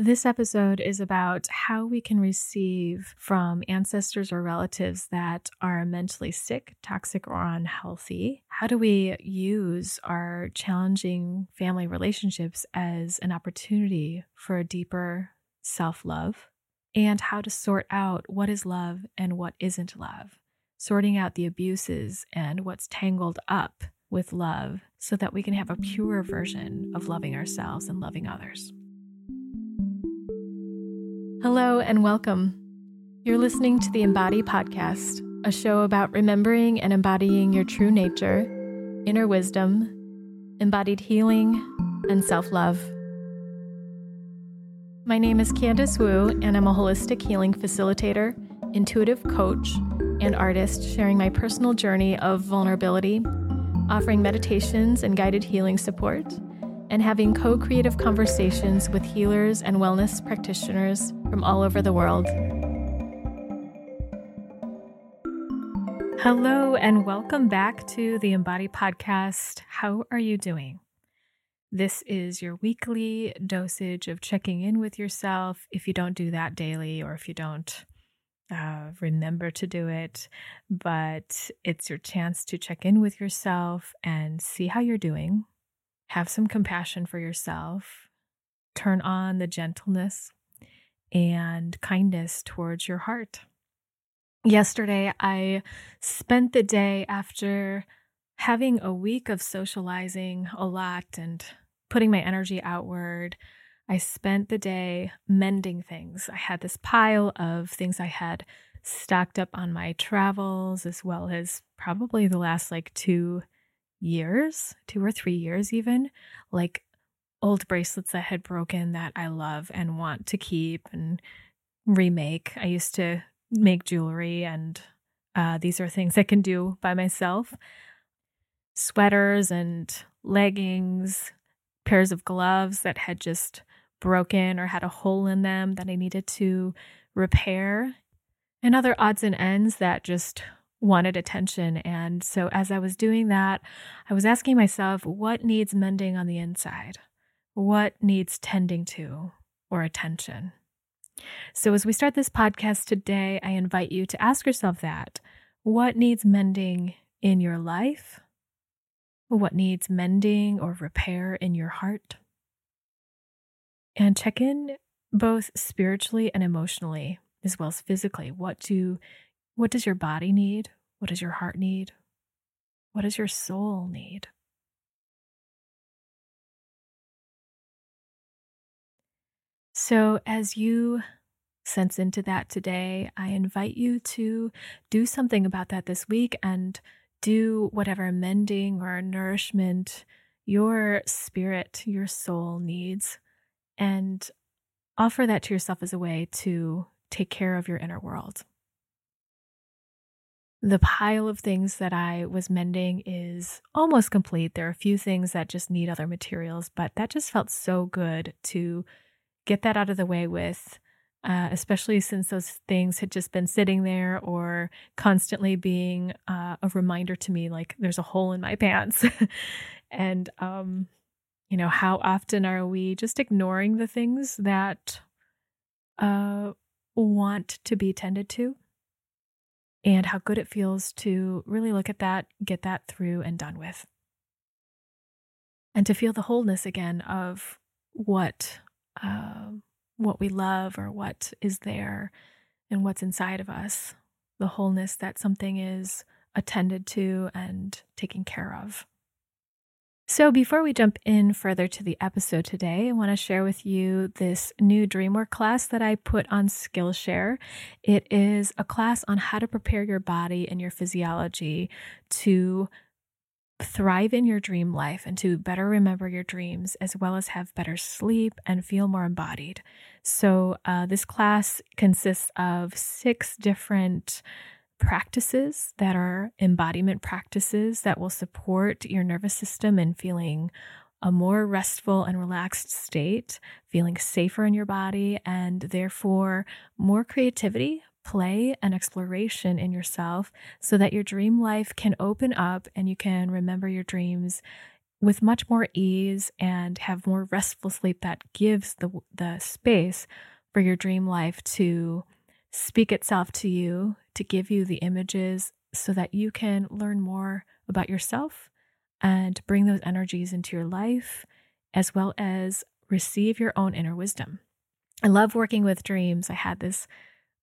This episode is about how we can receive from ancestors or relatives that are mentally sick, toxic, or unhealthy. How do we use our challenging family relationships as an opportunity for a deeper self love? And how to sort out what is love and what isn't love, sorting out the abuses and what's tangled up with love so that we can have a pure version of loving ourselves and loving others. Hello and welcome. You're listening to the Embody Podcast, a show about remembering and embodying your true nature, inner wisdom, embodied healing, and self love. My name is Candice Wu, and I'm a holistic healing facilitator, intuitive coach, and artist sharing my personal journey of vulnerability, offering meditations and guided healing support and having co creative conversations with healers and wellness practitioners from all over the world. Hello, and welcome back to the Embody Podcast. How are you doing? This is your weekly dosage of checking in with yourself. If you don't do that daily, or if you don't uh, remember to do it, but it's your chance to check in with yourself and see how you're doing, have some compassion for yourself, turn on the gentleness and kindness towards your heart. Yesterday, I spent the day after having a week of socializing a lot and putting my energy outward. I spent the day mending things. I had this pile of things I had stocked up on my travels, as well as probably the last like two years, two or three years, even like old bracelets that had broken that I love and want to keep and remake. I used to make jewelry, and uh, these are things I can do by myself sweaters and leggings, pairs of gloves that had just broken or had a hole in them that I needed to repair, and other odds and ends that just wanted attention. And so as I was doing that, I was asking myself, what needs mending on the inside? What needs tending to or attention? So as we start this podcast today, I invite you to ask yourself that. What needs mending in your life? What needs mending or repair in your heart? And check in both spiritually and emotionally as well as physically. What do what does your body need? What does your heart need? What does your soul need? So, as you sense into that today, I invite you to do something about that this week and do whatever mending or nourishment your spirit, your soul needs, and offer that to yourself as a way to take care of your inner world the pile of things that I was mending is almost complete. There are a few things that just need other materials, but that just felt so good to get that out of the way with, uh, especially since those things had just been sitting there or constantly being uh, a reminder to me like there's a hole in my pants. and, um, you know, how often are we just ignoring the things that uh, want to be tended to? And how good it feels to really look at that, get that through and done with. And to feel the wholeness again of what uh, what we love or what is there and what's inside of us, the wholeness that something is attended to and taken care of. So, before we jump in further to the episode today, I want to share with you this new DreamWork class that I put on Skillshare. It is a class on how to prepare your body and your physiology to thrive in your dream life and to better remember your dreams, as well as have better sleep and feel more embodied. So, uh, this class consists of six different practices that are embodiment practices that will support your nervous system in feeling a more restful and relaxed state, feeling safer in your body, and therefore more creativity, play, and exploration in yourself so that your dream life can open up and you can remember your dreams with much more ease and have more restful sleep that gives the the space for your dream life to speak itself to you, to give you the images so that you can learn more about yourself and bring those energies into your life as well as receive your own inner wisdom. I love working with dreams. I had this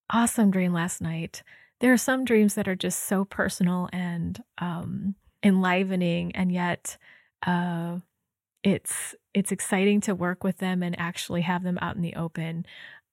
awesome dream last night. There are some dreams that are just so personal and um, enlivening, and yet uh, it's it's exciting to work with them and actually have them out in the open.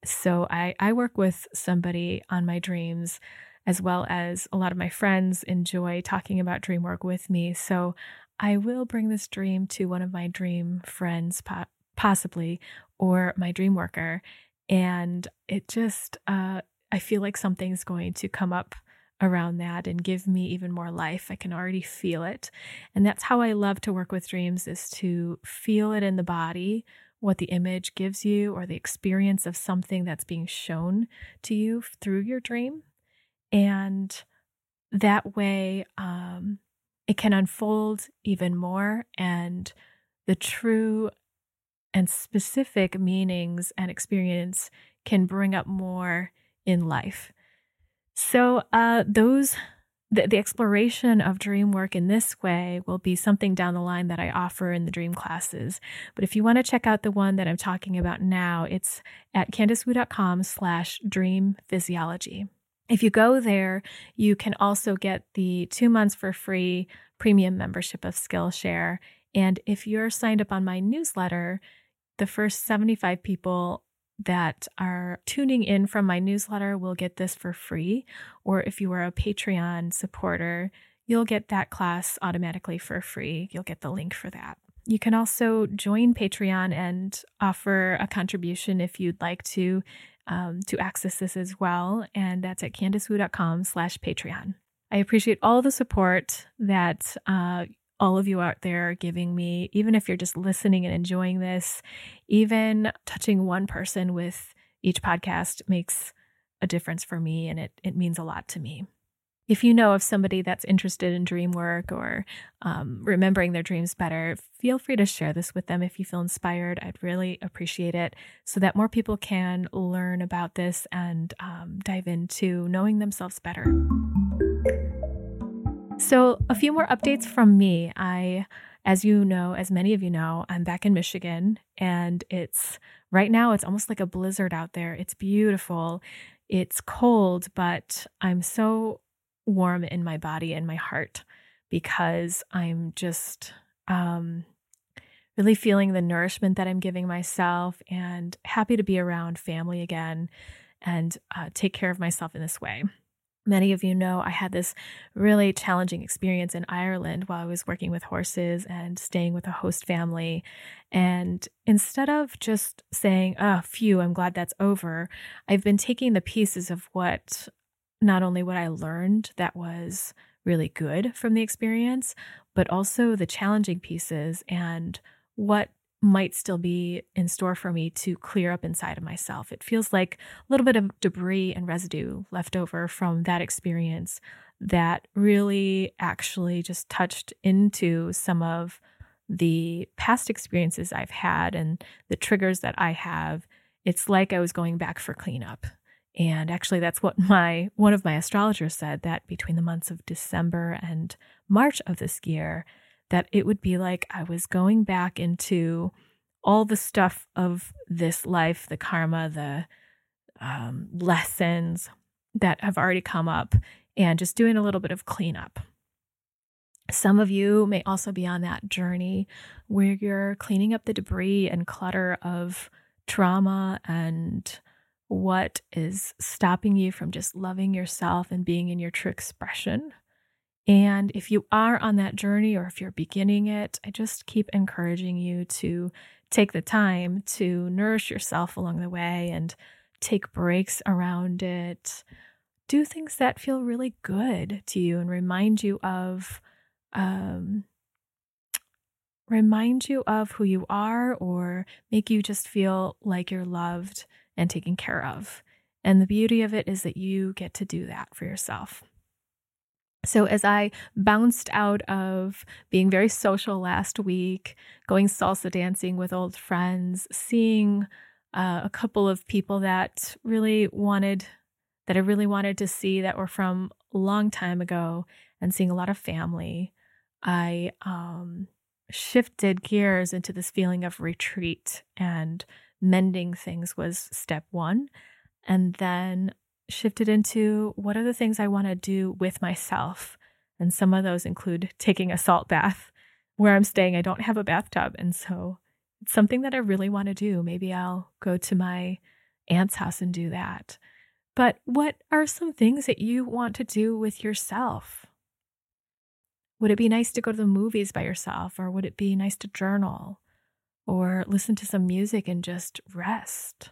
So I I work with somebody on my dreams as well as a lot of my friends enjoy talking about dream work with me. So I will bring this dream to one of my dream friends po- possibly or my dream worker and it just uh I feel like something's going to come up around that and give me even more life. I can already feel it. And that's how I love to work with dreams is to feel it in the body, what the image gives you or the experience of something that's being shown to you through your dream. And that way, um, it can unfold even more and the true and specific meanings and experience can bring up more in life. So, uh, those the, the exploration of dream work in this way will be something down the line that I offer in the dream classes. But if you want to check out the one that I'm talking about now, it's at candicewu.com slash dream physiology. If you go there, you can also get the two months for free premium membership of Skillshare. And if you're signed up on my newsletter, the first 75 people that are tuning in from my newsletter will get this for free. Or if you are a Patreon supporter, you'll get that class automatically for free. You'll get the link for that. You can also join Patreon and offer a contribution if you'd like to um, to access this as well, and that's at candicewu.com slash Patreon. I appreciate all the support that uh, all of you out there giving me, even if you're just listening and enjoying this, even touching one person with each podcast makes a difference for me and it, it means a lot to me. If you know of somebody that's interested in dream work or um, remembering their dreams better, feel free to share this with them if you feel inspired. I'd really appreciate it so that more people can learn about this and um, dive into knowing themselves better. So, a few more updates from me. I, as you know, as many of you know, I'm back in Michigan and it's right now, it's almost like a blizzard out there. It's beautiful. It's cold, but I'm so warm in my body and my heart because I'm just um, really feeling the nourishment that I'm giving myself and happy to be around family again and uh, take care of myself in this way. Many of you know I had this really challenging experience in Ireland while I was working with horses and staying with a host family. And instead of just saying, oh, phew, I'm glad that's over, I've been taking the pieces of what, not only what I learned that was really good from the experience, but also the challenging pieces and what might still be in store for me to clear up inside of myself. It feels like a little bit of debris and residue left over from that experience that really actually just touched into some of the past experiences I've had and the triggers that I have. It's like I was going back for cleanup. And actually that's what my one of my astrologers said that between the months of December and March of this year that it would be like I was going back into all the stuff of this life, the karma, the um, lessons that have already come up, and just doing a little bit of cleanup. Some of you may also be on that journey where you're cleaning up the debris and clutter of trauma and what is stopping you from just loving yourself and being in your true expression. And if you are on that journey or if you're beginning it, I just keep encouraging you to take the time to nourish yourself along the way and take breaks around it. Do things that feel really good to you and remind you of um, remind you of who you are or make you just feel like you're loved and taken care of. And the beauty of it is that you get to do that for yourself. So, as I bounced out of being very social last week, going salsa dancing with old friends, seeing uh, a couple of people that really wanted, that I really wanted to see that were from a long time ago, and seeing a lot of family, I um, shifted gears into this feeling of retreat and mending things was step one. And then shifted into what are the things I want to do with myself. And some of those include taking a salt bath. Where I'm staying, I don't have a bathtub. And so it's something that I really want to do. Maybe I'll go to my aunt's house and do that. But what are some things that you want to do with yourself? Would it be nice to go to the movies by yourself? Or would it be nice to journal or listen to some music and just rest?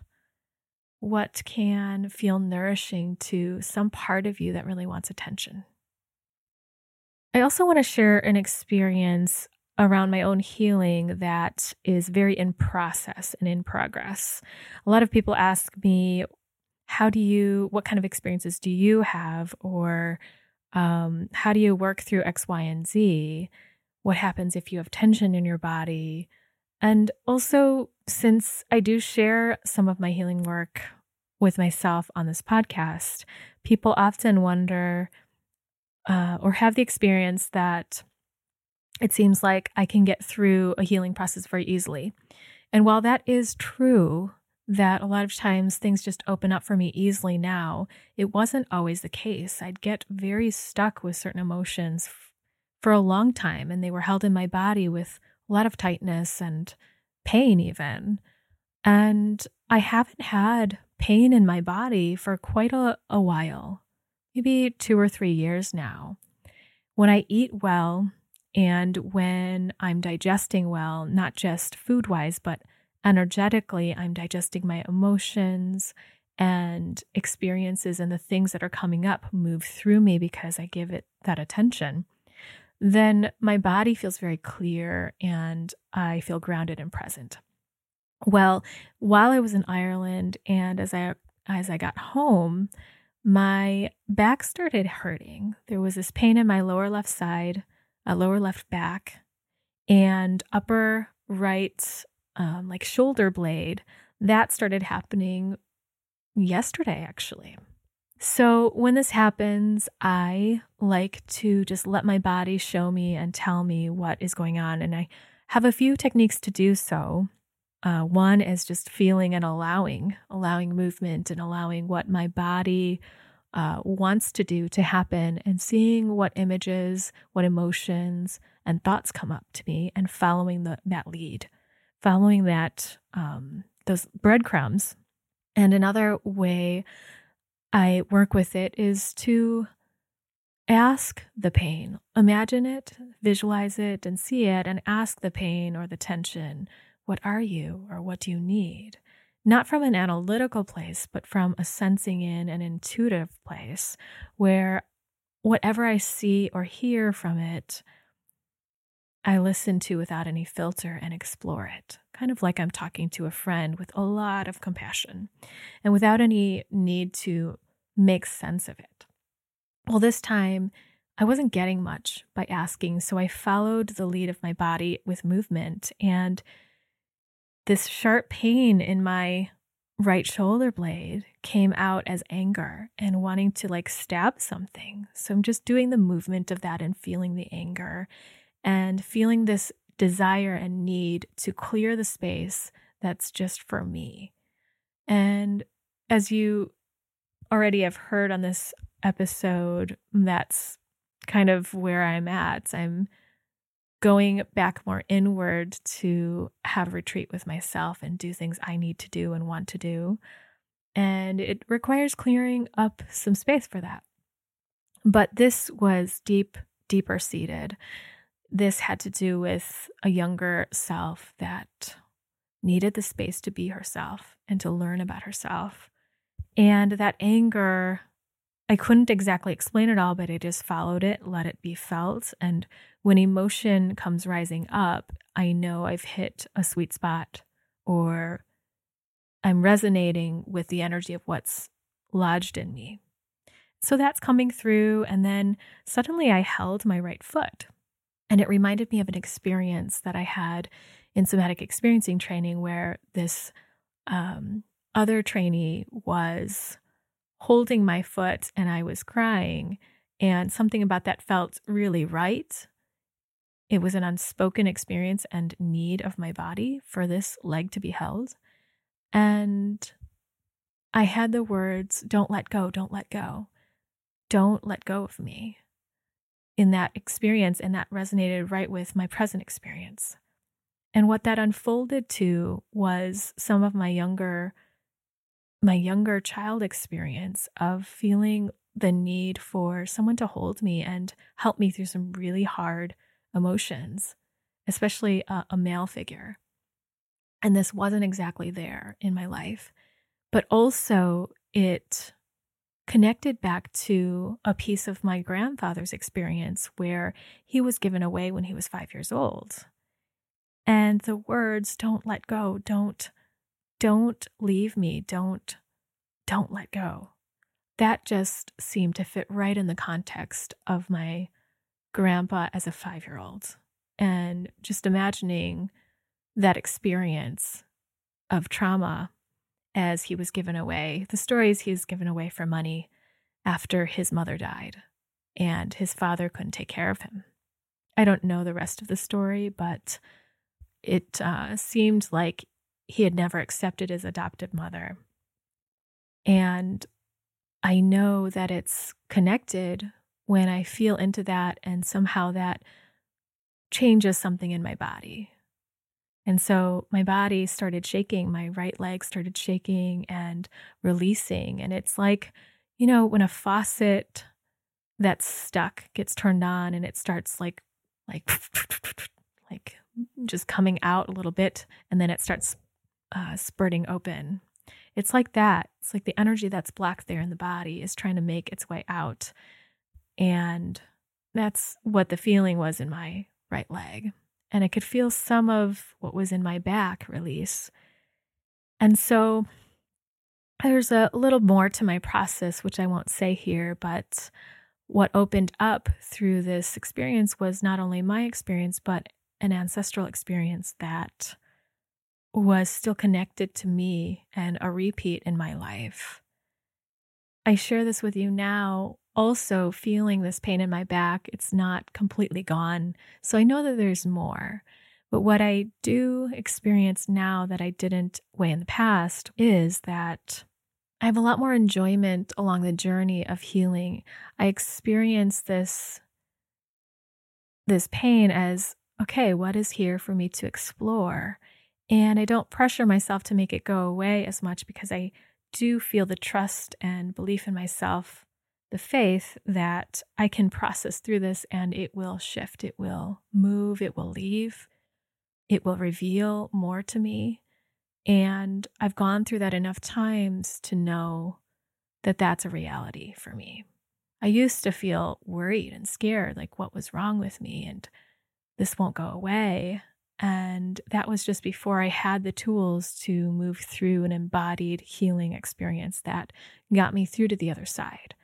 What can feel nourishing to some part of you that really wants attention. I also want to share an experience around my own healing that is very in process and in progress. A lot of people ask me, how do you, what kind of experiences do you have? Or um, how do you work through X, Y, and Z? What happens if you have tension in your body? And also, since I do share some of my healing work with myself on this podcast, people often wonder uh, or have the experience that it seems like I can get through a healing process very easily. And while that is true, that a lot of times things just open up for me easily now, it wasn't always the case. I'd get very stuck with certain emotions f- for a long time, and they were held in my body with a lot of tightness and pain, even. And I haven't had pain in my body for quite a, a while, maybe two or three years now. When I eat well and when I'm digesting well, not just food wise, but energetically, I'm digesting my emotions and experiences and the things that are coming up move through me because I give it that attention, then my body feels very clear and I feel grounded and present. Well, while I was in Ireland and as I as I got home, my back started hurting. There was this pain in my lower left side, a lower left back, and upper right, um, like shoulder blade. That started happening yesterday, actually. So, when this happens, I like to just let my body show me and tell me what is going on. And I have a few techniques to do so. Uh, one is just feeling and allowing, allowing movement and allowing what my body uh, wants to do to happen and seeing what images, what emotions, and thoughts come up to me and following the, that lead, following that, um, those breadcrumbs. And another way I work with it is to ask the pain, imagine it, visualize it, and see it, and ask the pain or the tension what are you or what do you need? Not from an analytical place, but from a sensing in an intuitive place where whatever I see or hear from it, I listen to without any filter and explore it, kind of like I'm talking to a friend with a lot of compassion and without any need to make sense of it. Well, this time I wasn't getting much by asking, so I followed the lead of my body with movement and this sharp pain in my right shoulder blade came out as anger and wanting to like stab something. So I'm just doing the movement of that and feeling the anger and feeling this desire and need to clear the space that's just for me. And as you already have heard on this episode, that's kind of where I'm at. I'm going back more inward to have retreat with myself and do things I need to do and want to do. And it requires clearing up some space for that. But this was deep, deeper seated. This had to do with a younger self that needed the space to be herself and to learn about herself. And that anger I couldn't exactly explain it all, but I just followed it, let it be felt. And when emotion comes rising up, I know I've hit a sweet spot or I'm resonating with the energy of what's lodged in me. so that's coming through. And then suddenly I held my right foot. And it reminded me of an experience that I had in somatic experiencing training where this um, other trainee was holding my foot and I was crying. And something about that felt really right. It was an unspoken experience and need of my body for this leg to be held. And I had the words, don't let go, don't let go, don't let go of me in that experience. And that resonated right with my present experience. And what that unfolded to was some of my younger my younger child experience of feeling the need for someone to hold me and help me through some really hard emotions, especially a, a male figure. And this wasn't exactly there in my life, but also it connected back to a piece of my grandfather's experience where he was given away when he was five years old. And the words, don't let go, don't, don't leave me, don't, don't let go. That just seemed to fit right in the context of my grandpa as a five year old. And just imagining that experience of trauma as he was given away, the stories he was given away for money after his mother died and his father couldn't take care of him. I don't know the rest of the story, but it uh, seemed like he had never accepted his adopted mother. And I know that it's connected when I feel into that and somehow that changes something in my body. And so my body started shaking, my right leg started shaking and releasing. And it's like, you know, when a faucet that's stuck gets turned on and it starts like, like, like just coming out a little bit and then it starts uh, spurting open. It's like that. It's like the energy that's blocked there in the body is trying to make its way out. And that's what the feeling was in my right leg and I could feel some of what was in my back release. And so there's a little more to my process, which I won't say here, but what opened up through this experience was not only my experience, but an ancestral experience that was still connected to me and a repeat in my life. I share this with you now also feeling this pain in my back. It's not completely gone. So I know that there's more. But what I do experience now that I didn't way in the past is that I have a lot more enjoyment along the journey of healing. I experience this this pain as okay, what is here for me to explore? And I don't pressure myself to make it go away as much because I do feel the trust and belief in myself the faith that I can process through this and it will shift, it will move, it will leave, it will reveal more to me. And I've gone through that enough times to know that that's a reality for me. I used to feel worried and scared, like what was wrong with me and this won't go away. And that was just before I had the tools to move through an embodied healing experience that got me through to the other side.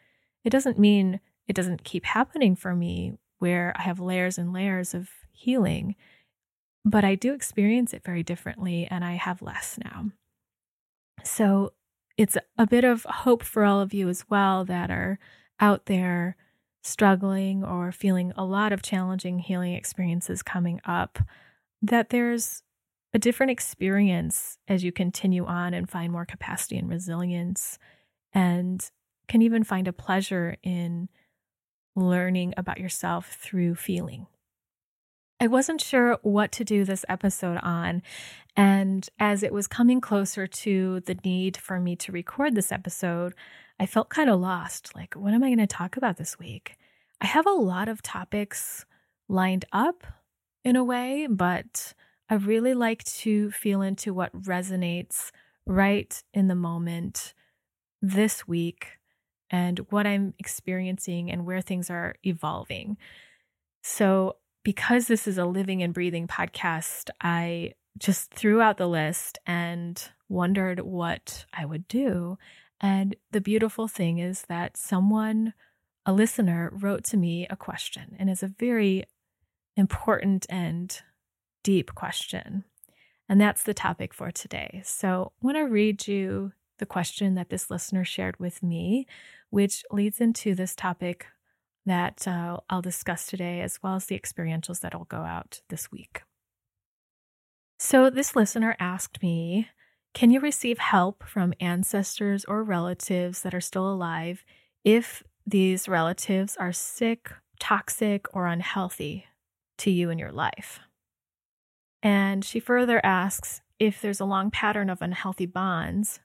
It doesn't mean it doesn't keep happening for me where I have layers and layers of healing, but I do experience it very differently and I have less now. So it's a bit of hope for all of you as well that are out there struggling or feeling a lot of challenging healing experiences coming up, that there's a different experience as you continue on and find more capacity and resilience. And can even find a pleasure in learning about yourself through feeling. I wasn't sure what to do this episode on. And as it was coming closer to the need for me to record this episode, I felt kind of lost. Like, what am I going to talk about this week? I have a lot of topics lined up in a way, but I really like to feel into what resonates right in the moment this week and what I'm experiencing and where things are evolving. So, because this is a living and breathing podcast, I just threw out the list and wondered what I would do. And the beautiful thing is that someone, a listener, wrote to me a question, and it's a very important and deep question. And that's the topic for today. So I want to read you the question that this listener shared with me, which leads into this topic that uh, I'll discuss today, as well as the experientials that will go out this week. So, this listener asked me, Can you receive help from ancestors or relatives that are still alive if these relatives are sick, toxic, or unhealthy to you in your life? And she further asks if there's a long pattern of unhealthy bonds,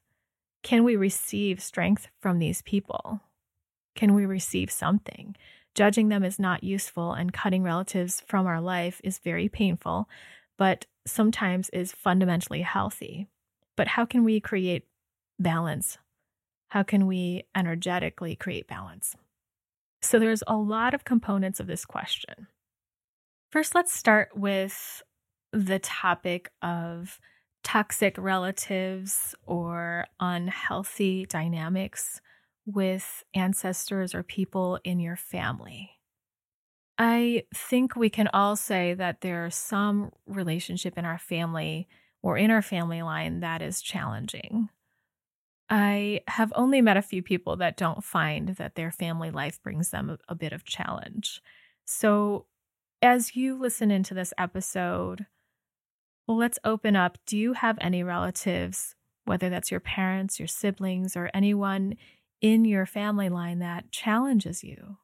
can we receive strength from these people? Can we receive something? Judging them is not useful, and cutting relatives from our life is very painful, but sometimes is fundamentally healthy. But how can we create balance? How can we energetically create balance? So there's a lot of components of this question. First, let's start with the topic of toxic relatives or unhealthy dynamics with ancestors or people in your family. I think we can all say that there's some relationship in our family or in our family line that is challenging. I have only met a few people that don't find that their family life brings them a, bit of challenge. So, as you listen into this episode, well, let's open up. Do you have any relatives, whether that's your parents, your siblings, or anyone in your family line that challenges you,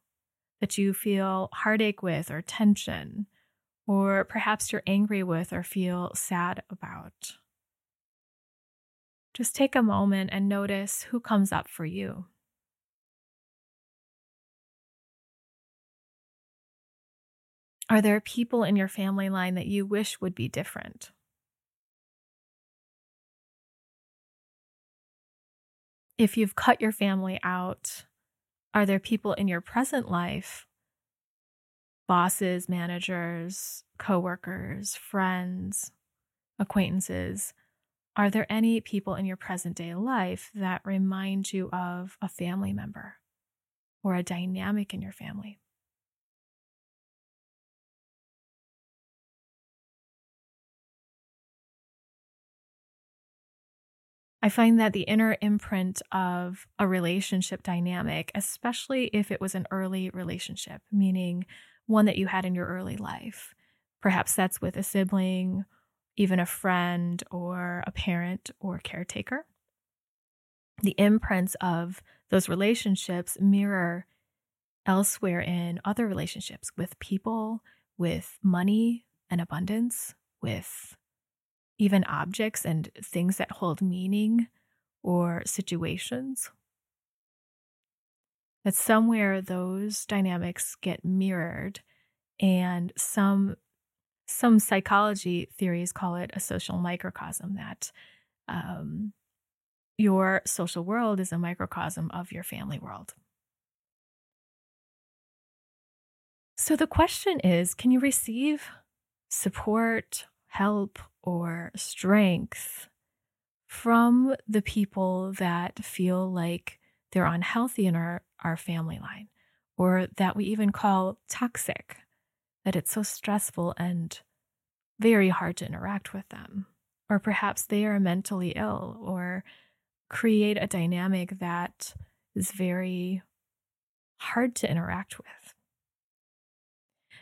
that you feel heartache with or tension, or perhaps you're angry with or feel sad about? Just take a moment and notice who comes up for you. Are there people in your family line that you wish would be different? If you've cut your family out, are there people in your present life, bosses, managers, coworkers, friends, acquaintances? Are there any people in your present day life that remind you of a family member or a dynamic in your family? I find that the inner imprint of a relationship dynamic, especially if it was an early relationship, meaning one that you had in your early life, perhaps that's with a sibling, even a friend, or a parent or caretaker. The imprints of those relationships mirror elsewhere in other relationships with people, with money and abundance, with even objects and things that hold meaning or situations. That somewhere those dynamics get mirrored, and some some psychology theories call it a social microcosm. That um, your social world is a microcosm of your family world. So the question is can you receive support, help, or strength from the people that feel like they're unhealthy in our, our family line or that we even call toxic, that it's so stressful and very hard to interact with them. Or perhaps they are mentally ill or create a dynamic that is very hard to interact with.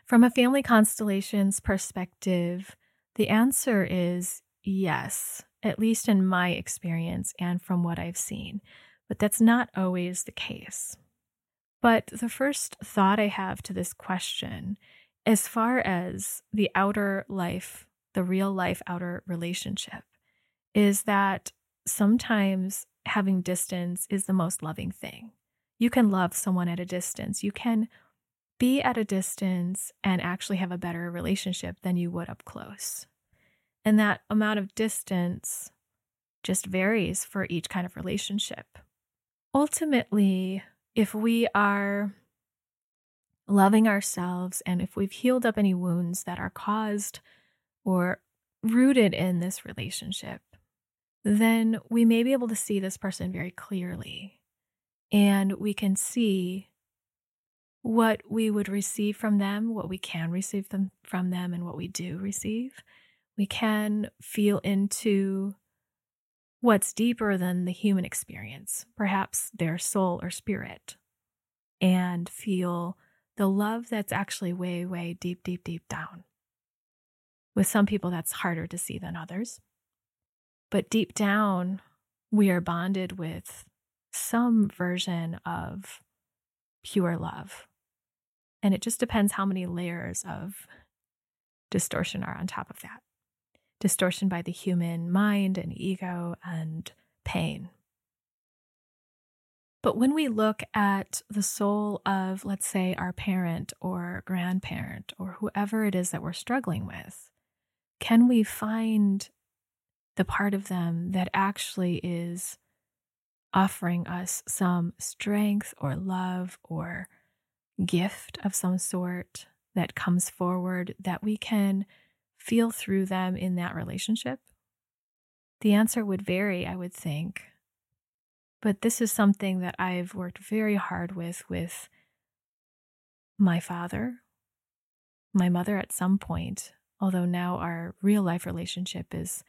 From a family constellations perspective, the answer is yes, at least in my experience and from what I've seen, but that's not always the case. But the first thought I have to this question, as far as the outer life, the real life outer relationship, is that sometimes having distance is the most loving thing. You can love someone at a distance. You can be at a distance and actually have a better relationship than you would up close. And that amount of distance just varies for each kind of relationship. Ultimately, if we are loving ourselves and if we've healed up any wounds that are caused or rooted in this relationship, then we may be able to see this person very clearly. And we can see what we would receive from them, what we can receive them from them, and what we do receive. We can feel into what's deeper than the human experience, perhaps their soul or spirit, and feel the love that's actually way, way deep, deep, deep down. With some people, that's harder to see than others. But deep down, we are bonded with some version of pure love. And it just depends how many layers of distortion are on top of that distortion by the human mind and ego and pain. But when we look at the soul of, let's say, our parent or grandparent or whoever it is that we're struggling with, can we find the part of them that actually is offering us some strength or love or gift of some sort that comes forward that we can feel through them in that relationship? The answer would vary, I would think. But this is something that I've worked very hard with with my father, my mother at some point, although now our real life relationship is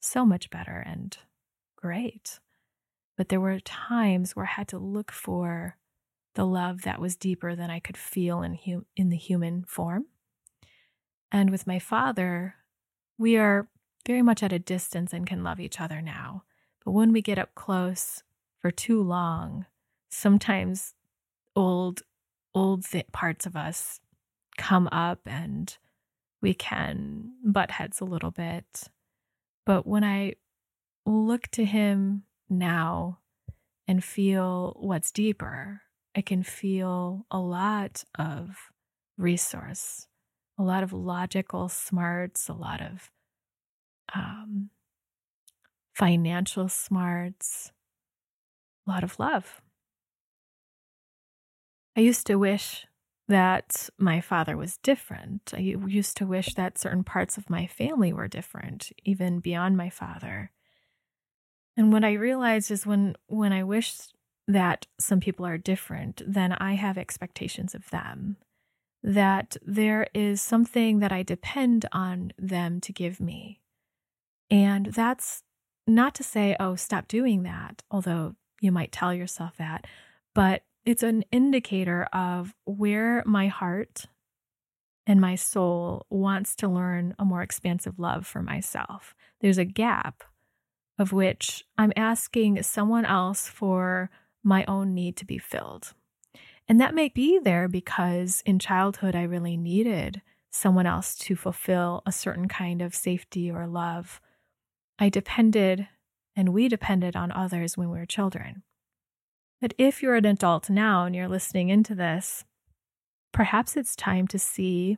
so much better and great. But there were times where I had to look for the love that was deeper than I could feel in, hum- in the human form. And with my father, we are very much at a distance and can love each other now. But when we get up close for too long, sometimes old, old parts of us come up and we can butt heads a little bit. But when I look to him now and feel what's deeper, I can feel a lot of resource, a lot of logical smarts, a lot of um, financial smarts, a lot of love. I used to wish that my father was different. I used to wish that certain parts of my family were different, even beyond my father. And what I realized is when when I wish that some people are different, then I have expectations of them. That there is something that I depend on them to give me. And that's not to say, oh, stop doing that, although you might tell yourself that, but it's an indicator of where my heart and my soul wants to learn a more expansive love for myself. There's a gap of which I'm asking someone else for my own need to be filled. And that may be there because in childhood, I really needed someone else to fulfill a certain kind of safety or love. I depended and we depended on others when we were children. But if you're an adult now and you're listening into this, perhaps it's time to see,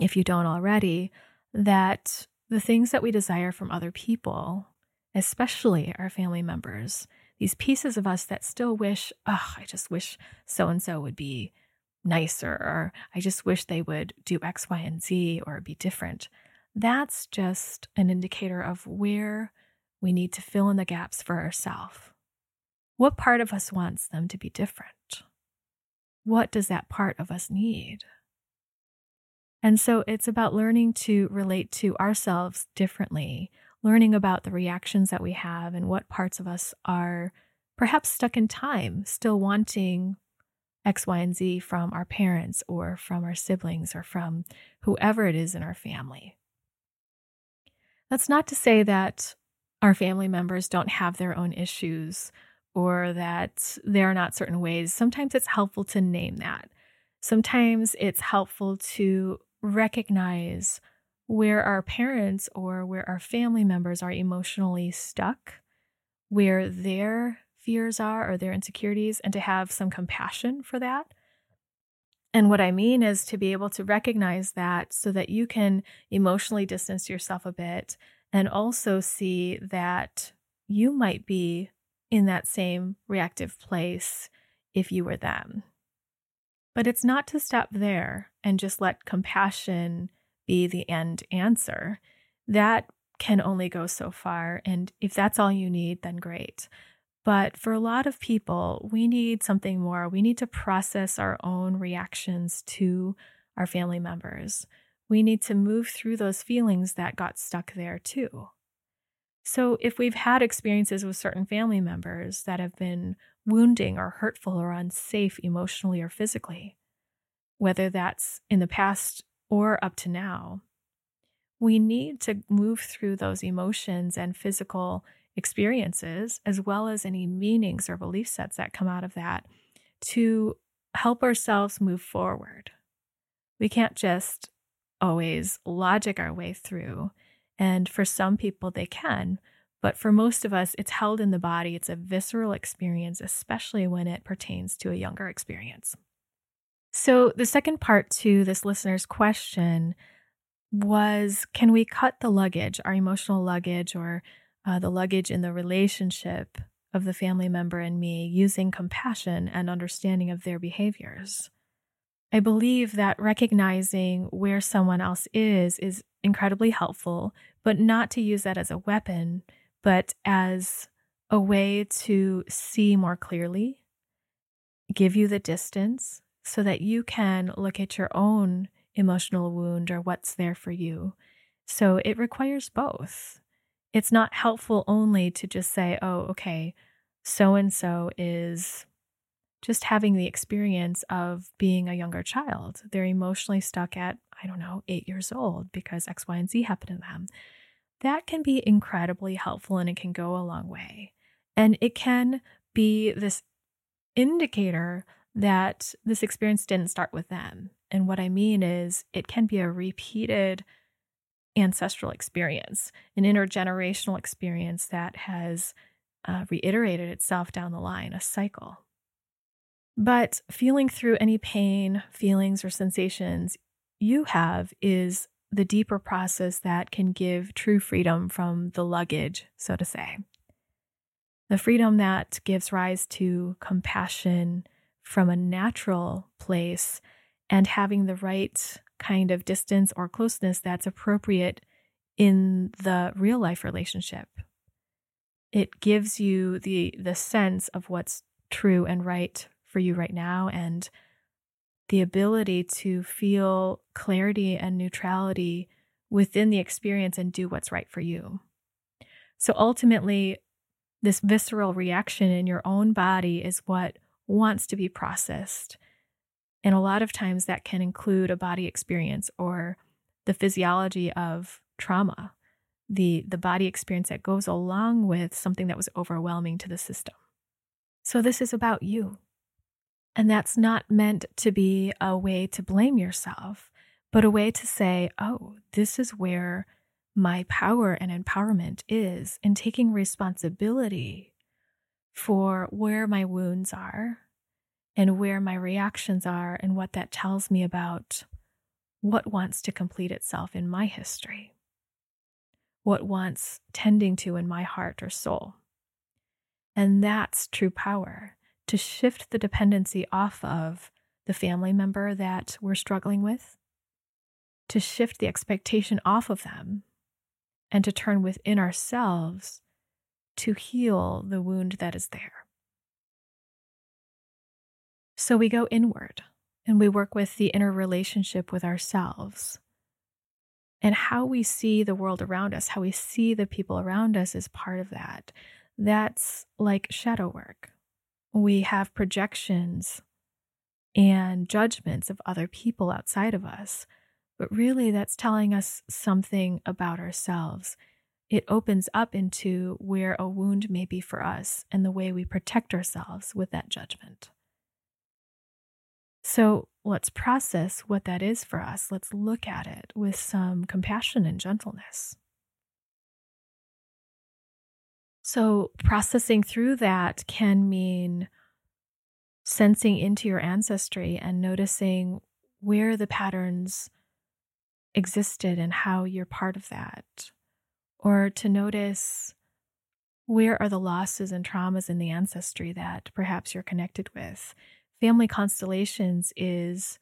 if you don't already, that the things that we desire from other people, especially our family members, these pieces of us that still wish, oh, I just wish so and so would be nicer, or I just wish they would do X, Y, and Z or be different. That's just an indicator of where we need to fill in the gaps for ourselves. What part of us wants them to be different? What does that part of us need? And so it's about learning to relate to ourselves differently, learning about the reactions that we have and what parts of us are perhaps stuck in time, still wanting X, Y, and Z from our parents or from our siblings or from whoever it is in our family. That's not to say that our family members don't have their own issues or that there are not certain ways. Sometimes it's helpful to name that. Sometimes it's helpful to recognize where our parents or where our family members are emotionally stuck, where their fears are or their insecurities, and to have some compassion for that. And what I mean is to be able to recognize that so that you can emotionally distance yourself a bit and also see that you might be in that same reactive place if you were them. But it's not to stop there and just let compassion be the end answer. That can only go so far. And if that's all you need, then great. But for a lot of people, we need something more. We need to process our own reactions to our family members. We need to move through those feelings that got stuck there too. So, if we've had experiences with certain family members that have been wounding or hurtful or unsafe emotionally or physically, whether that's in the past or up to now, we need to move through those emotions and physical experiences, as well as any meanings or belief sets that come out of that, to help ourselves move forward. We can't just always logic our way through and for some people, they can. But for most of us, it's held in the body. It's a visceral experience, especially when it pertains to a younger experience. So, the second part to this listener's question was Can we cut the luggage, our emotional luggage, or uh, the luggage in the relationship of the family member and me, using compassion and understanding of their behaviors? I believe that recognizing where someone else is is incredibly helpful but not to use that as a weapon, but as a way to see more clearly, give you the distance so that you can look at your own emotional wound or what's there for you. So it requires both. It's not helpful only to just say, oh, okay, so and so is just having the experience of being a younger child. They're emotionally stuck at, I don't know, eight years old because X, Y, and Z happened to them that can be incredibly helpful and it can go a long way. And it can be this indicator that this experience didn't start with them. And what I mean is, it can be a repeated ancestral experience, an intergenerational experience that has uh, reiterated itself down the line, a cycle. But feeling through any pain, feelings, or sensations you have is the deeper process that can give true freedom from the luggage, so to say. The freedom that gives rise to compassion from a natural place and having the right kind of distance or closeness that's appropriate in the real life relationship. It gives you the the sense of what's true and right for you right now and the ability to feel clarity and neutrality within the experience and do what's right for you. So ultimately, this visceral reaction in your own body is what wants to be processed. And a lot of times that can include a body experience or the physiology of trauma, the, the body experience that goes along with something that was overwhelming to the system. So, this is about you. And that's not meant to be a way to blame yourself, but a way to say, oh, this is where my power and empowerment is in taking responsibility for where my wounds are and where my reactions are and what that tells me about what wants to complete itself in my history, what wants tending to in my heart or soul. And that's true power to shift the dependency off of the family member that we're struggling with, to shift the expectation off of them, and to turn within ourselves to heal the wound that is there. So we go inward and we work with the inner relationship with ourselves. And how we see the world around us, how we see the people around us is part of that. That's like shadow work we have projections and judgments of other people outside of us. But really, that's telling us something about ourselves. It opens up into where a wound may be for us and the way we protect ourselves with that judgment. So let's process what that is for us. Let's look at it with some compassion and gentleness. So, processing through that can mean sensing into your ancestry and noticing where the patterns existed and how you're part of that. Or to notice where are the losses and traumas in the ancestry that perhaps you're connected with. Family constellations is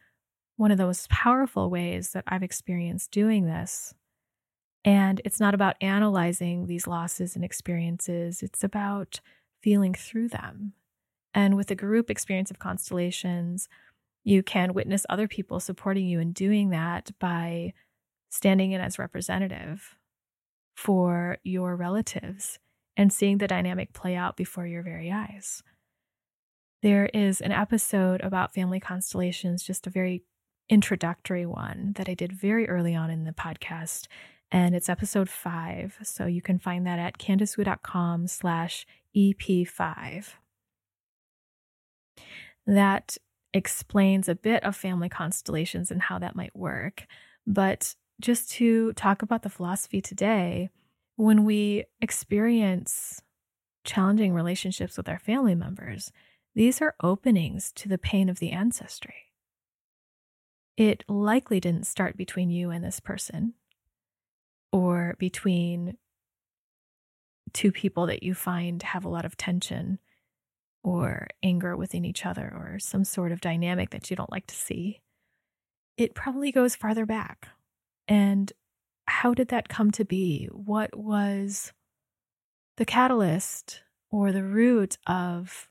one of those powerful ways that I've experienced doing this And it's not about analyzing these losses and experiences, it's about feeling through them. And with a group experience of constellations, you can witness other people supporting you in doing that by standing in as representative for your relatives and seeing the dynamic play out before your very eyes. There is an episode about family constellations, just a very introductory one that I did very early on in the podcast. And it's episode five. So you can find that at candicewu.com slash EP5. That explains a bit of family constellations and how that might work. But just to talk about the philosophy today, when we experience challenging relationships with our family members, these are openings to the pain of the ancestry. It likely didn't start between you and this person or between two people that you find have a lot of tension or anger within each other or some sort of dynamic that you don't like to see. It probably goes farther back. And how did that come to be? What was the catalyst or the root of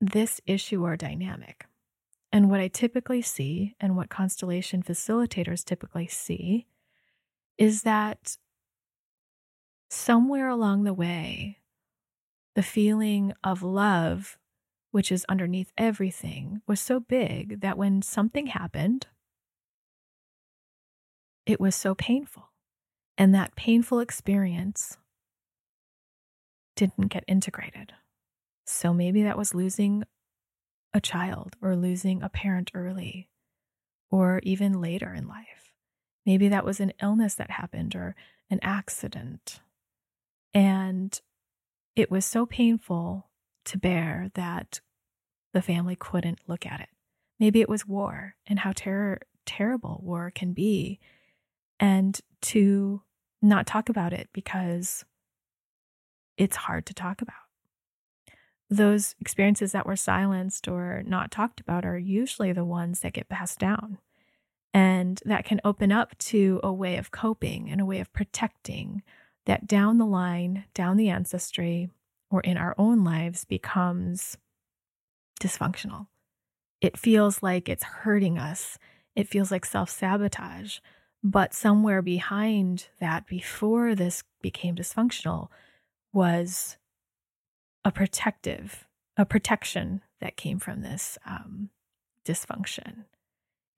this issue or dynamic? And what I typically see, and what constellation facilitators typically see, is that somewhere along the way, the feeling of love, which is underneath everything, was so big that when something happened, it was so painful. And that painful experience didn't get integrated. So maybe that was losing a child or losing a parent early or even later in life. Maybe that was an illness that happened or an accident. And it was so painful to bear that the family couldn't look at it. Maybe it was war and how ter- terrible war can be, and to not talk about it because it's hard to talk about. Those experiences that were silenced or not talked about are usually the ones that get passed down. And that can open up to a way of coping and a way of protecting that down the line, down the ancestry, or in our own lives becomes dysfunctional. It feels like it's hurting us. It feels like self sabotage. But somewhere behind that, before this became dysfunctional, was a protective, a protection that came from this um, dysfunction.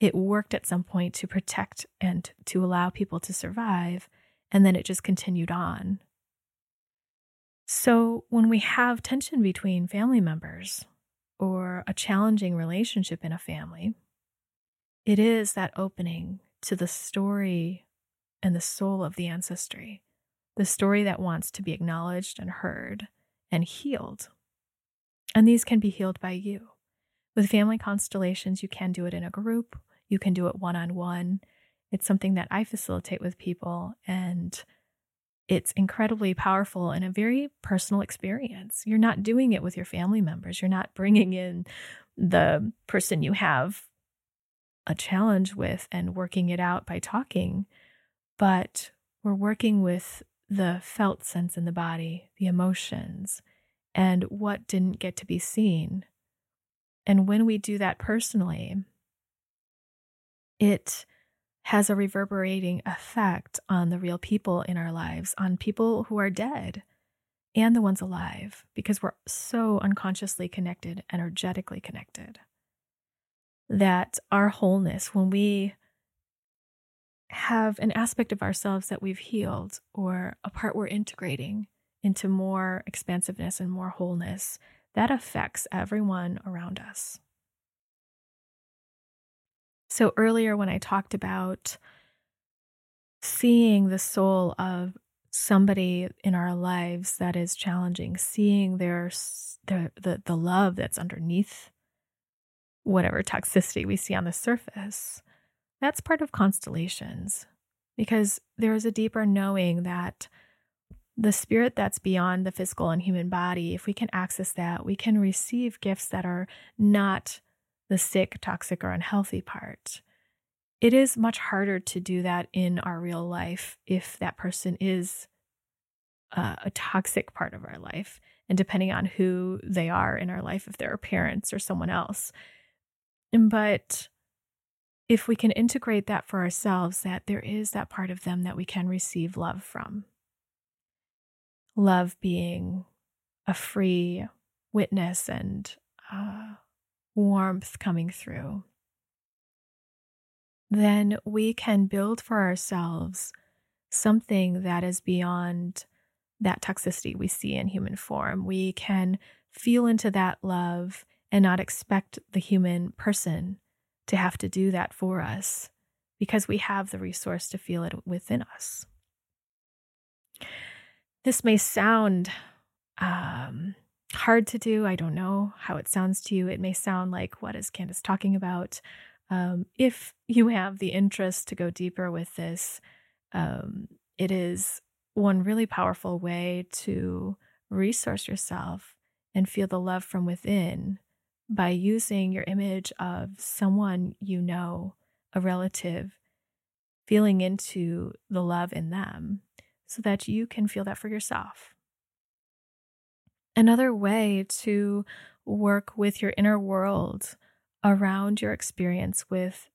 It worked at some point to protect and to allow people to survive and then it just continued on. So, when we have tension between family members or a challenging relationship in a family, it is that opening to the story and the soul of the ancestry, the story that wants to be acknowledged and heard and healed. And these can be healed by you. With family constellations, you can do it in a group, you can do it one on one, it's something that I facilitate with people, and it's incredibly powerful and a very personal experience. You're not doing it with your family members, you're not bringing in the person you have a challenge with and working it out by talking, but we're working with the felt sense in the body, the emotions, and what didn't get to be seen. And when we do that personally, it has a reverberating effect on the real people in our lives, on people who are dead and the ones alive, because we're so unconsciously connected, energetically connected, that our wholeness, when we have an aspect of ourselves that we've healed or a part we're integrating into more expansiveness and more wholeness, that affects everyone around us. So, earlier when I talked about seeing the soul of somebody in our lives that is challenging, seeing their, their the, the love that's underneath whatever toxicity we see on the surface, that's part of constellations because there is a deeper knowing that the spirit that's beyond the physical and human body, if we can access that, we can receive gifts that are not the sick, toxic, or unhealthy part. it is much harder to do that in our real life if that person is uh, a toxic part of our life. And depending on who they are in our life, if they're parents or someone else. But if we can integrate that for ourselves, that there is that part of them that we can receive love from. Love being a free witness and uh, warmth coming through then we can build for ourselves something that is beyond that toxicity we see in human form. We can feel into that love and not expect the human person to have to do that for us because we have the resource to feel it within us. This may sound um, hard to do. I don't know how it sounds to you. It may sound like, what is Candice talking about? Um, if you have the interest to go deeper with this, um, it is one really powerful way to resource yourself and feel the love from within by using your image of someone you know, a relative, feeling into the love in them so that you can feel that for yourself. Another way to work with your inner world around your experience with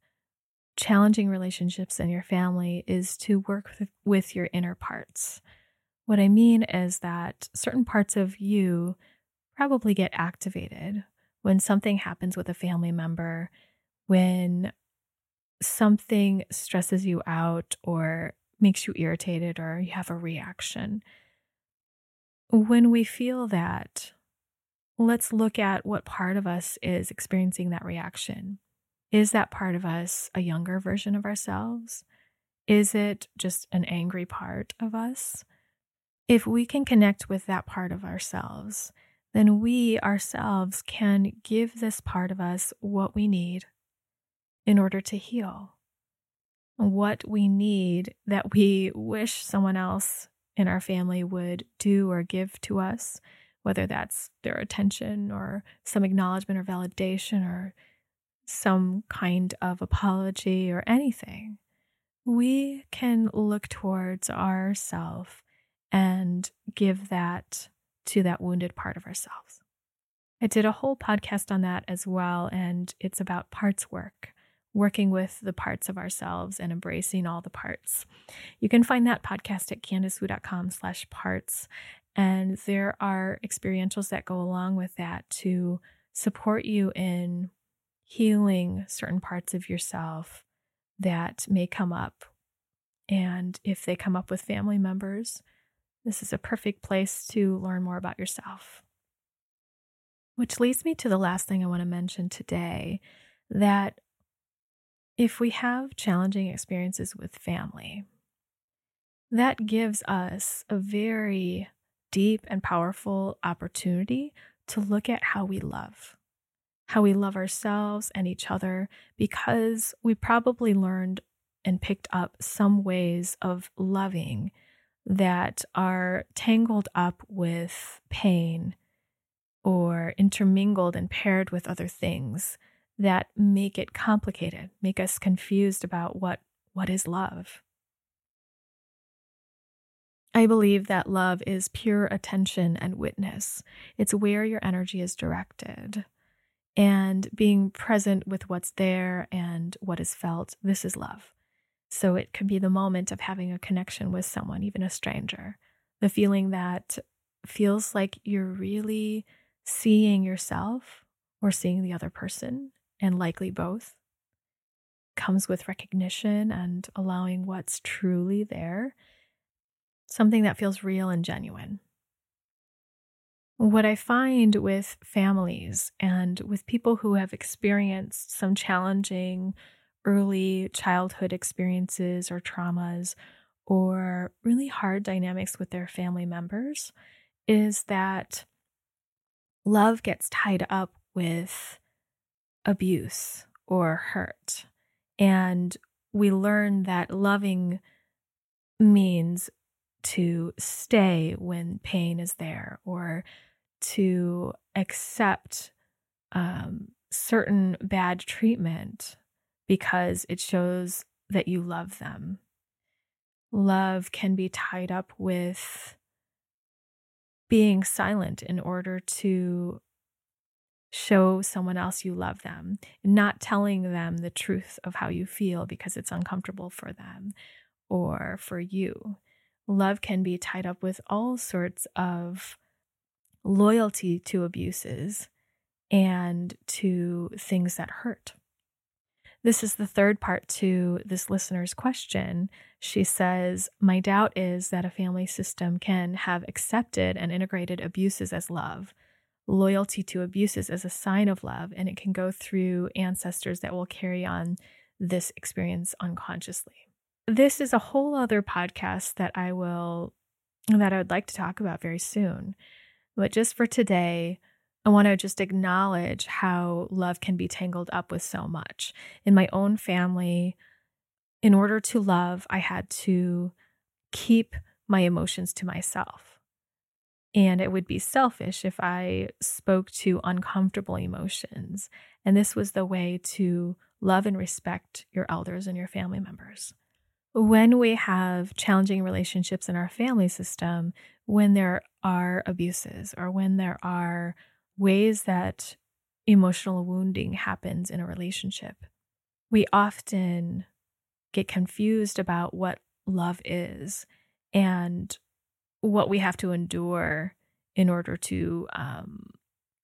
challenging relationships in your family is to work with, with your inner parts. What I mean is that certain parts of you probably get activated when something happens with a family member, when something stresses you out or makes you irritated or you have a reaction. When we feel that, let's look at what part of us is experiencing that reaction. Is that part of us a younger version of ourselves? Is it just an angry part of us? If we can connect with that part of ourselves, then we ourselves can give this part of us what we need in order to heal. What we need that we wish someone else in our family would do or give to us whether that's their attention or some acknowledgement or validation or some kind of apology or anything, we can look towards ourself and give that to that wounded part of ourselves. I did a whole podcast on that as well, and it's about parts work, working with the parts of ourselves and embracing all the parts. You can find that podcast at candicewu.com slash parts. And there are experientials that go along with that to support you in healing certain parts of yourself that may come up. And if they come up with family members, this is a perfect place to learn more about yourself. Which leads me to the last thing I want to mention today that if we have challenging experiences with family, that gives us a very deep and powerful opportunity to look at how we love, how we love ourselves and each other, because we probably learned and picked up some ways of loving that are tangled up with pain or intermingled and paired with other things that make it complicated, make us confused about what what is love. I believe that love is pure attention and witness. It's where your energy is directed. And being present with what's there and what is felt, this is love. So it could be the moment of having a connection with someone, even a stranger. The feeling that feels like you're really seeing yourself or seeing the other person, and likely both, comes with recognition and allowing what's truly there something that feels real and genuine. What I find with families and with people who have experienced some challenging early childhood experiences or traumas or really hard dynamics with their family members is that love gets tied up with abuse or hurt. And we learn that loving means to stay when pain is there or to accept um, certain bad treatment because it shows that you love them. Love can be tied up with being silent in order to show someone else you love them, not telling them the truth of how you feel because it's uncomfortable for them or for you. Love can be tied up with all sorts of loyalty to abuses and to things that hurt. This is the third part to this listener's question. She says, My doubt is that a family system can have accepted and integrated abuses as love, loyalty to abuses as a sign of love, and it can go through ancestors that will carry on this experience unconsciously. This is a whole other podcast that I will, that I would like to talk about very soon. But just for today, I want to just acknowledge how love can be tangled up with so much. In my own family, in order to love, I had to keep my emotions to myself. And it would be selfish if I spoke to uncomfortable emotions. And this was the way to love and respect your elders and your family members. When we have challenging relationships in our family system, when there are abuses or when there are ways that emotional wounding happens in a relationship. We often get confused about what love is and what we have to endure in order to um,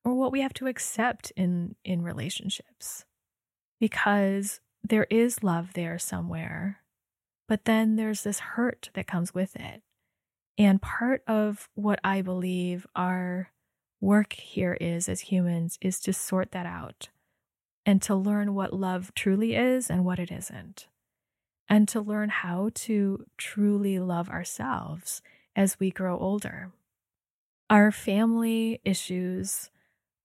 or what we have to accept in in relationships because there is love there somewhere but then there's this hurt that comes with it and part of what i believe are work here is as humans is to sort that out and to learn what love truly is and what it isn't. And to learn how to truly love ourselves as we grow older. Our family issues,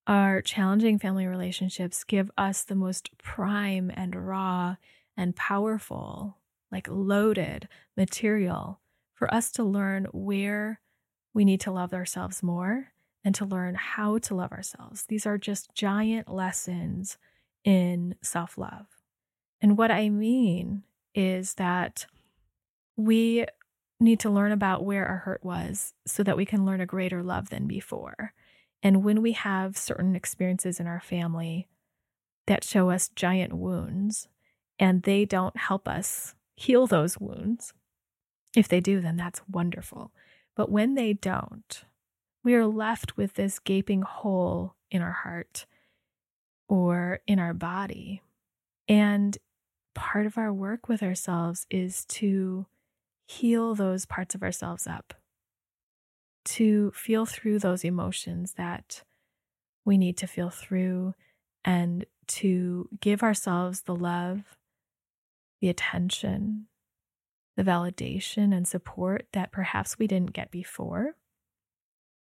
our challenging family relationships give us the most prime and raw and powerful, like loaded material for us to learn where we need to love ourselves more and to learn how to love ourselves. These are just giant lessons in self love. And what I mean is that we need to learn about where our hurt was so that we can learn a greater love than before. And when we have certain experiences in our family that show us giant wounds and they don't help us heal those wounds, if they do, then that's wonderful. But when they don't, we are left with this gaping hole in our heart or in our body. And part of our work with ourselves is to heal those parts of ourselves up, to feel through those emotions that we need to feel through, and to give ourselves the love, the attention, the validation, and support that perhaps we didn't get before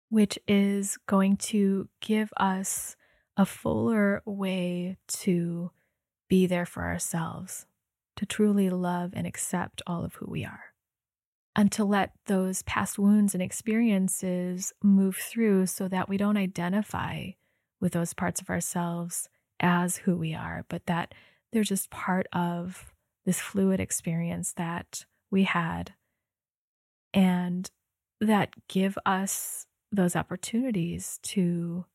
which is going to give us a fuller way to be there for ourselves, to truly love and accept all of who we are, and to let those past wounds and experiences move through so that we don't identify with those parts of ourselves as who we are, but that they're just part of this fluid experience that we had. And that give us those opportunities to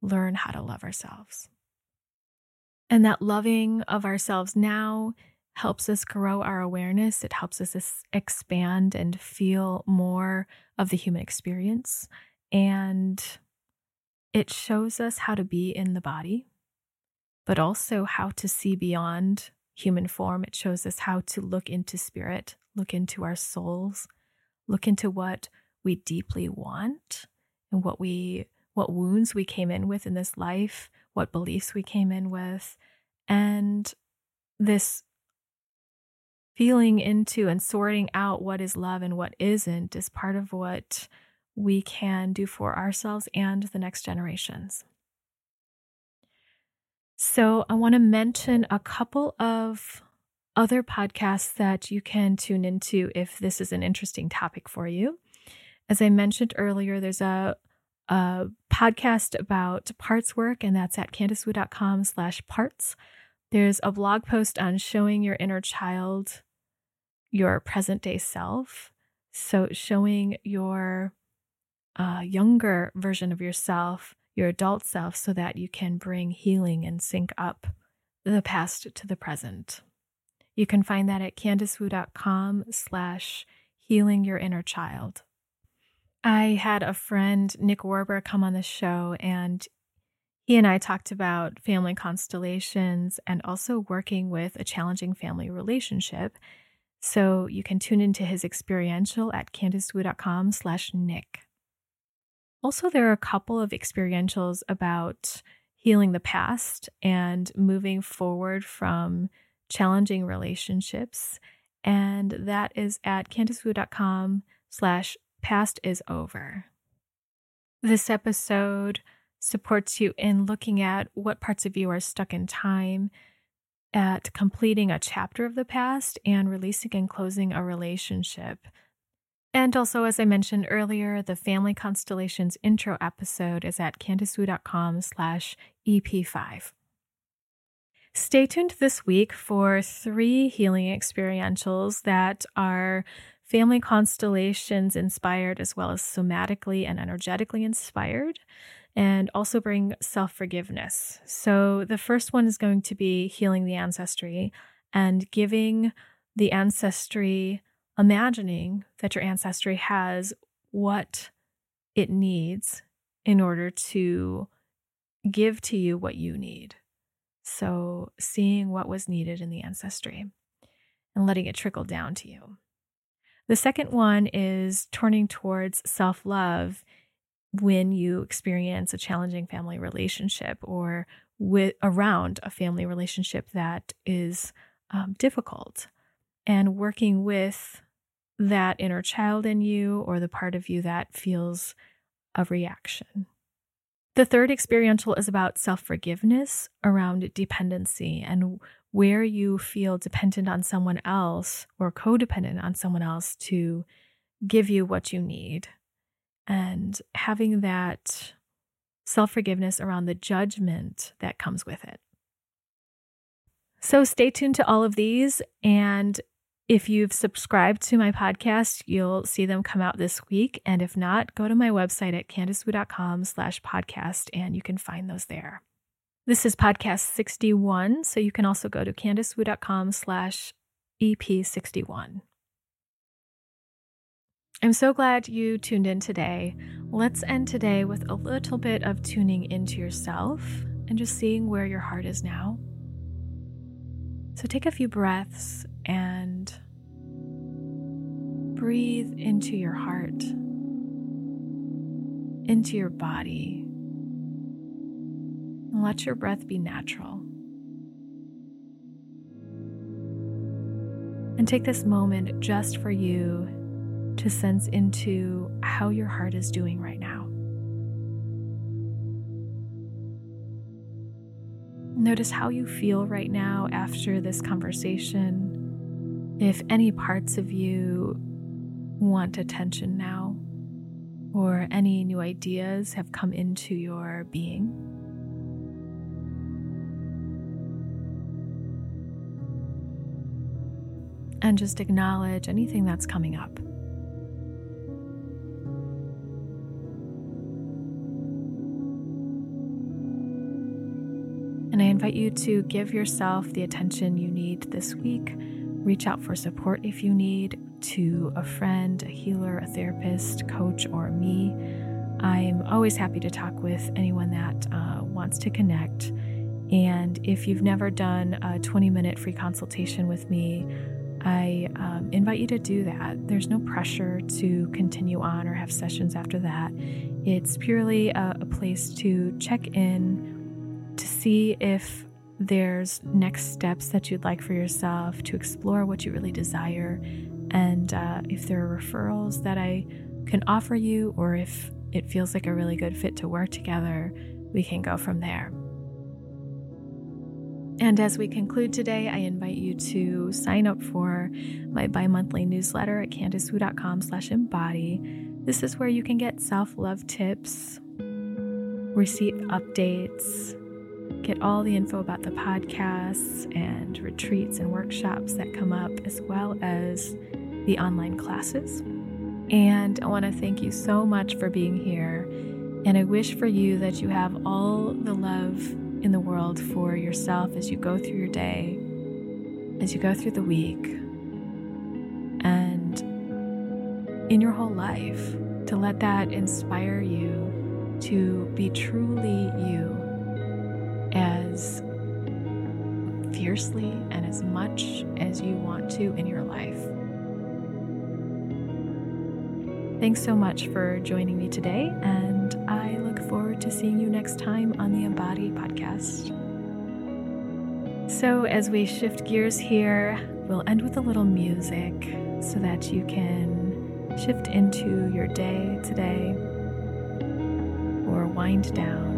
learn how to love ourselves. And that loving of ourselves now helps us grow our awareness. It helps us expand and feel more of the human experience. And it shows us how to be in the body, but also how to see beyond human form. It shows us how to look into spirit, look into our souls, look into what we deeply want and what we what wounds we came in with in this life, what beliefs we came in with, and this feeling into and sorting out what is love and what isn't is part of what we can do for ourselves and the next generations. So, I want to mention a couple of other podcasts that you can tune into if this is an interesting topic for you. As I mentioned earlier, there's a, a podcast about parts work, and that's at candicewu.com slash parts. There's a blog post on showing your inner child your present day self. So, showing your uh, younger version of yourself, your adult self, so that you can bring healing and sync up the past to the present. You can find that at candicewu.com slash healing your inner child. I had a friend, Nick Warber, come on the show, and he and I talked about family constellations and also working with a challenging family relationship. So you can tune into his experiential at candicewu.com slash Nick. Also, there are a couple of experientials about healing the past and moving forward from challenging relationships. And that is at candicewu.com slash past is over. This episode supports you in looking at what parts of you are stuck in time, at completing a chapter of the past, and releasing and closing a relationship. And also, as I mentioned earlier, the Family Constellations intro episode is at candicewu.com slash EP5. Stay tuned this week for three healing experientials that are family constellations inspired as well as somatically and energetically inspired and also bring self forgiveness. So, the first one is going to be healing the ancestry and giving the ancestry, imagining that your ancestry has what it needs in order to give to you what you need. So, seeing what was needed in the ancestry and letting it trickle down to you. The second one is turning towards self love when you experience a challenging family relationship or with around a family relationship that is um, difficult and working with that inner child in you or the part of you that feels a reaction. The third experiential is about self forgiveness around dependency and where you feel dependent on someone else or codependent on someone else to give you what you need. And having that self forgiveness around the judgment that comes with it. So stay tuned to all of these. And if you've subscribed to my podcast, you'll see them come out this week. And if not, go to my website at candicewu.com slash podcast and you can find those there. This is podcast 61, so you can also go to candicewu.com slash EP61. I'm so glad you tuned in today. Let's end today with a little bit of tuning into yourself and just seeing where your heart is now. So take a few breaths and breathe into your heart, into your body and let your breath be natural. And take this moment just for you to sense into how your heart is doing right now. Notice how you feel right now after this conversation. If any parts of you want attention now, or any new ideas have come into your being. And just acknowledge anything that's coming up. And I invite you to give yourself the attention you need this week. Reach out for support if you need to a friend, a healer, a therapist, coach, or me. I'm always happy to talk with anyone that uh, wants to connect. And if you've never done a 20 minute free consultation with me, I um, invite you to do that. There's no pressure to continue on or have sessions after that. It's purely a, a place to check in to see if there's next steps that you'd like for yourself, to explore what you really desire, and uh, if there are referrals that I can offer you, or if it feels like a really good fit to work together, we can go from there. And as we conclude today, I invite you to sign up for my bi-monthly newsletter at candicewu.com slash embody. This is where you can get self-love tips, receive updates, get all the info about the podcasts and retreats and workshops that come up, as well as the online classes. And I want to thank you so much for being here. And I wish for you that you have all the love in the world for yourself as you go through your day, as you go through the week, and in your whole life, to let that inspire you to be truly you as fiercely and as much as you want to in your life. Thanks so much for joining me today, and I forward to seeing you next time on the Embody podcast. So, as we shift gears here, we'll end with a little music so that you can shift into your day today or wind down.